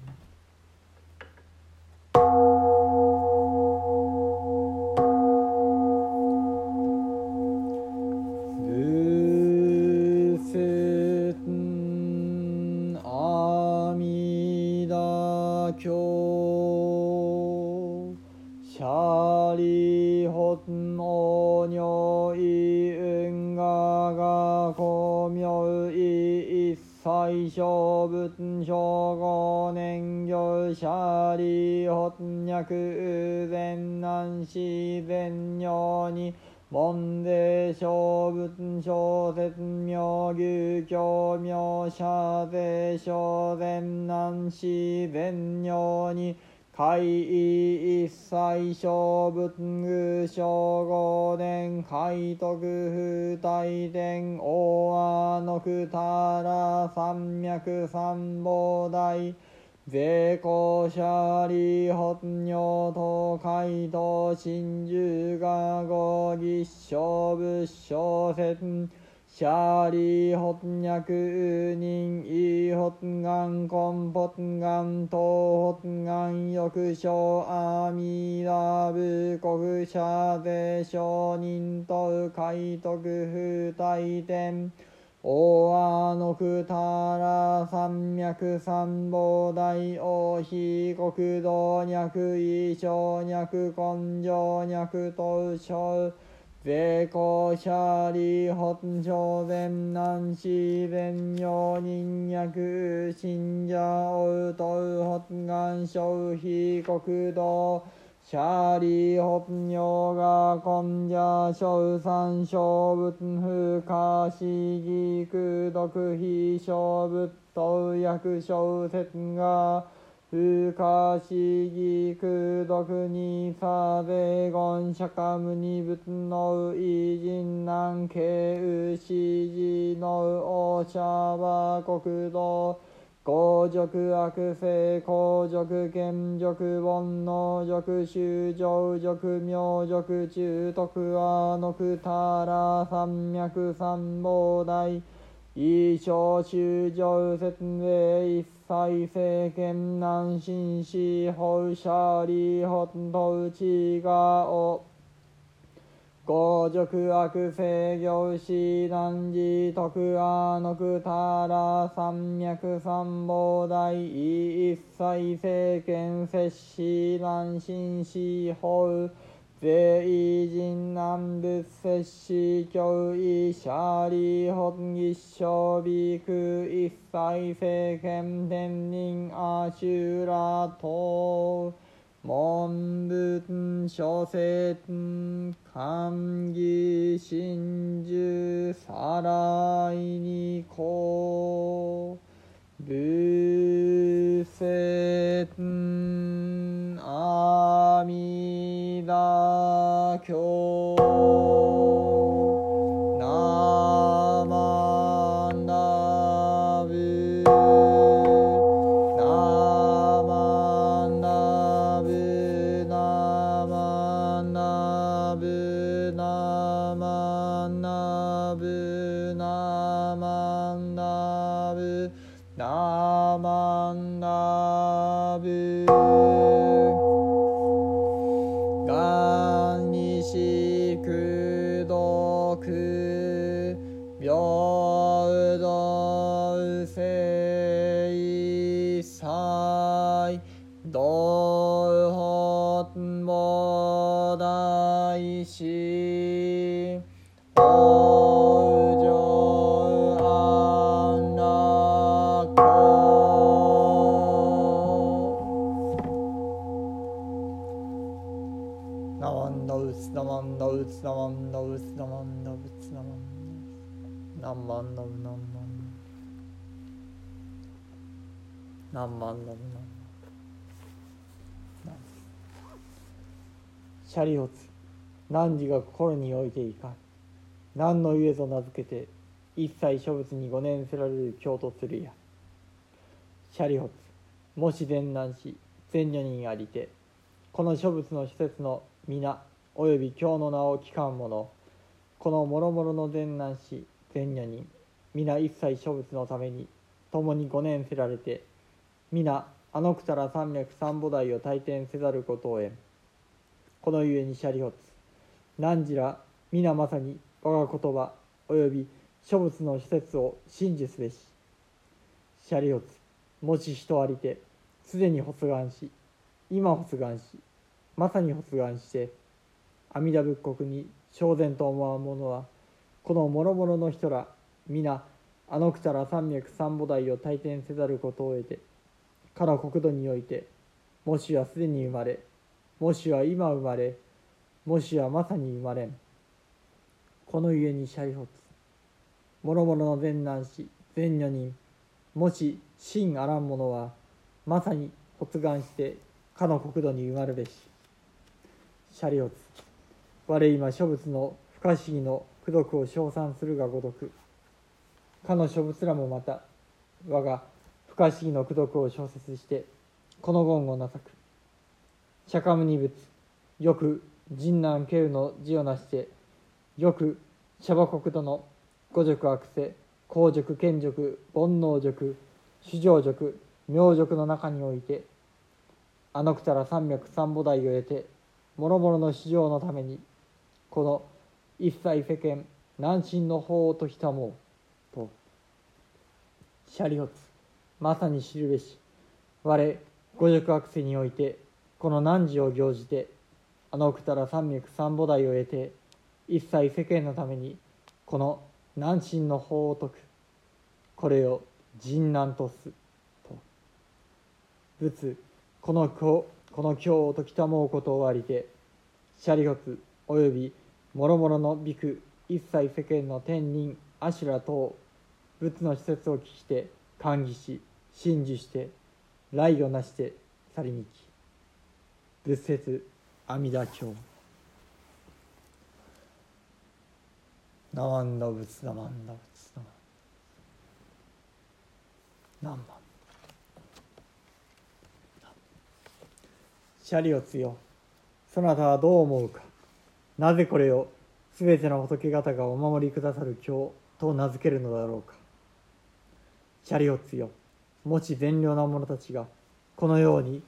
ブ陀に門で小仏小説妙牛教妙社税小善南自然尿に海一切小仏具小五年海徳不大伝大阿のくたら山脈三宝大税公舎利本尿東海道真珠が五義小仏小説シャリホッニャクウニンイホッガンコンポッガントホッガン翼小アミラブ国者税商人と海徳不大天大阿のくたら山脈三宝大王非国道脈異小脈根性脈東小税公舎利本正前南自然用人脈信者おうとう発願小非国道シャーリーホプニョーガーコンジャーショウサンショウブンフカーシギークドクヒショウブトウヤクショウセンガーフカーシギークドクニサゼゴンシャカムニブンノウイジンナンケウシジノウオシャバコクドウ公辱悪性公辱権辱煩悩辱修上辱明辱中徳阿のくたら山脈三宝大異小修上説明一切政権南進士法者利本と内がお公辱悪性行師南寺徳阿のくたら山脈三宝大一切政権摂氏南進士法税異人南仏摂氏教医者利本義小美空一切政権天人アシュラ等文文書説漢義真珠さらいにこう。マンナブナマンナブナマンナブ。動物だ。もん動物だ。もん何万のむ何万何万飲む何万シャリオツ時が心においていか何のゆえと名付けて一切諸物にご念せられる京都するやシャリオツもし善難し善女人ありてこの諸物の施設の皆および経の名を聞かん者この諸々の善男子善女人皆一切諸物のために共に五年せられて皆あのくたら三脈三母代を退転せざることを得ん。このゆえにシャリオツ。汝ら皆まさに我が言葉および諸物の施設を真実べしシャリオツもし人ありてすでに発願し今発願しまさに発願して阿弥陀仏国に正然と思わん者はこの諸々の人ら皆あのくたら三脈三母代を退転せざることを得てかの国土においてもしはすでに生まれもしは今生まれもしはまさに生まれんこのゆえにシャリホツ諸々の善男子善女人もし真あらん者はまさに発願してかの国土に生まるべしシャリオツ我今諸物の不可思議の功徳を称賛するがごとくかの諸物らもまた我が不可思議の功徳を小説してこの言をなさく。釈迦無二仏よく神南慶の字をなしてよくシャバ国土の五辱悪世皇辱権辱煩悩辱主情辱明辱の中においてあのくたら三脈三母代を得て諸々の市場のためにこの一切世間南進の法を説きたもうとシャリオツまさに知るべし我五辱悪世においてこの汝を行じてあのくたら三脈三母代を得て一切世間のためにこの南進の法を説くこれを神南とすと。仏このこの経を解きたもうことをありてシャリホツおよび諸々のビク一切世間の天人アシュラ等仏の施設を聞きて歓喜し真珠して来をなして去りにき仏説阿弥陀経。ナマンダ仏ナマンダ仏ナマンダシャリオツよそなたはどう思うかなぜこれをすべての仏方がお守りくださる経と名付けるのだろうか。シャリオツよ。もし善良な者たちがこのように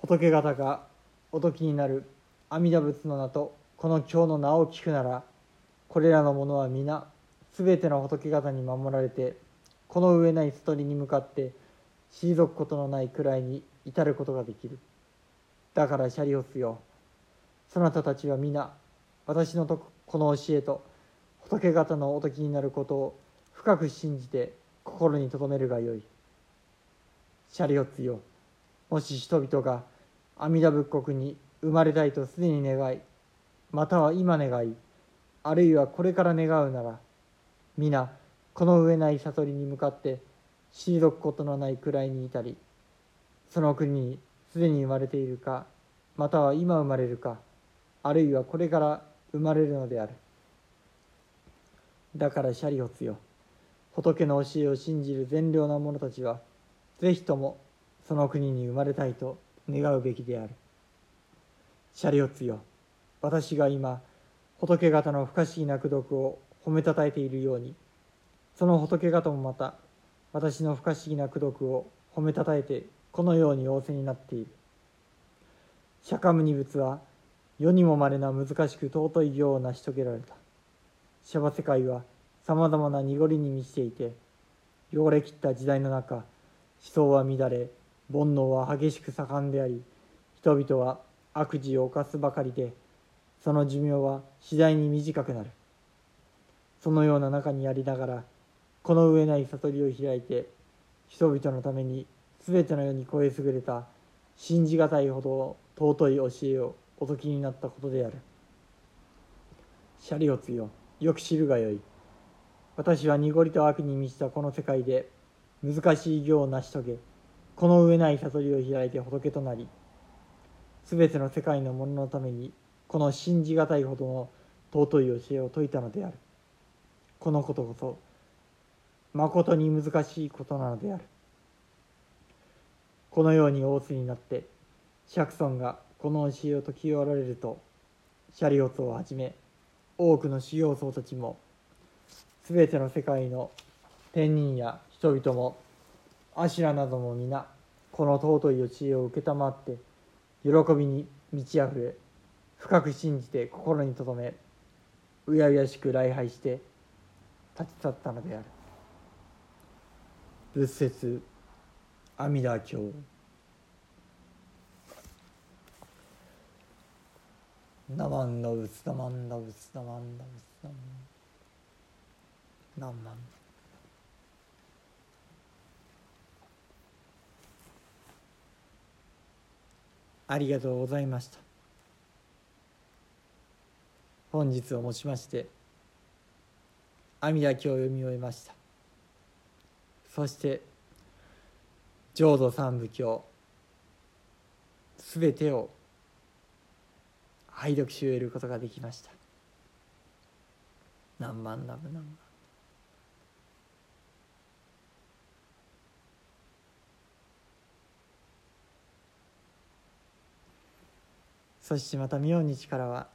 仏方がおときになる阿弥陀仏の名とこの経の名を聞くならこれらの者は皆すべての仏方に守られてこの上ない悟りに向かって退くことのないくらいに至ることができる。だからシャリオスよ。そなたたちは皆私のとこの教えと仏方のおときになることを深く信じて心に留めるがよい。シャリオツよ。もし人々が阿弥陀仏国に生まれたいとすでに願いまたは今願いあるいはこれから願うなら皆この上ない悟りに向かって退くことのないくらいに至りその国にすでに生まれているかまたは今生まれるかあるいはこれから生まれるのである。だからシャリオツよ仏の教えを信じる善良な者たちはぜひともその国に生まれたいと願うべきである。シャリオツよ私が今仏方の不可思議な功徳を褒めたたえているようにその仏方もまた私の不可思議な功徳を褒めたたえてこのように仰せになっている。釈迦牟尼仏は世にもまれな難しく尊い行を成し遂げられた。シャバ世界はさまざまな濁りに満ちていて汚れ切った時代の中思想は乱れ煩悩は激しく盛んであり人々は悪事を犯すばかりでその寿命は次第に短くなる。そのような中にありながらこの上ない悟りを開いて人々のために全ての世に超え優れた信じがたいほど尊い教えをお解きになったことである。シャリオツよ。よく知るがよい。私は濁りと悪に満ちたこの世界で難しい行を成し遂げこの上ない悟りを開いて仏となり全ての世界のもののためにこの信じがたいほどの尊い教えを説いたのである。このことこそまことに難しいことなのである。このように大津になって釈尊がこの教えを説き終わられるとシャリオツをはじめ多くの修行僧たちも全ての世界の天人や人々もアシュラなども皆この尊い教えを承って喜びに満ち溢れ深く信じて心に留めうやうやしく礼拝して立ち去ったのである仏説阿弥陀経ナマンダブツナマンダブツナマンダブツナマンナマンありがとうございました本日をもちまして阿弥陀経を読み終えましたそして浄土三部経すべてを拝読し終えることができました。何万ラブ何万。そしてまた明日からは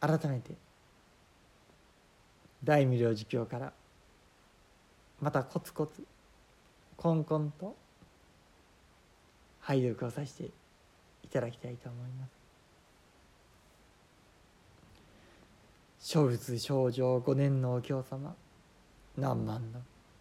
改めて大無量寿経からまたコツコツコンコンと拝読をさせていただきたいと思います。諸仏少女五年のお経様何万の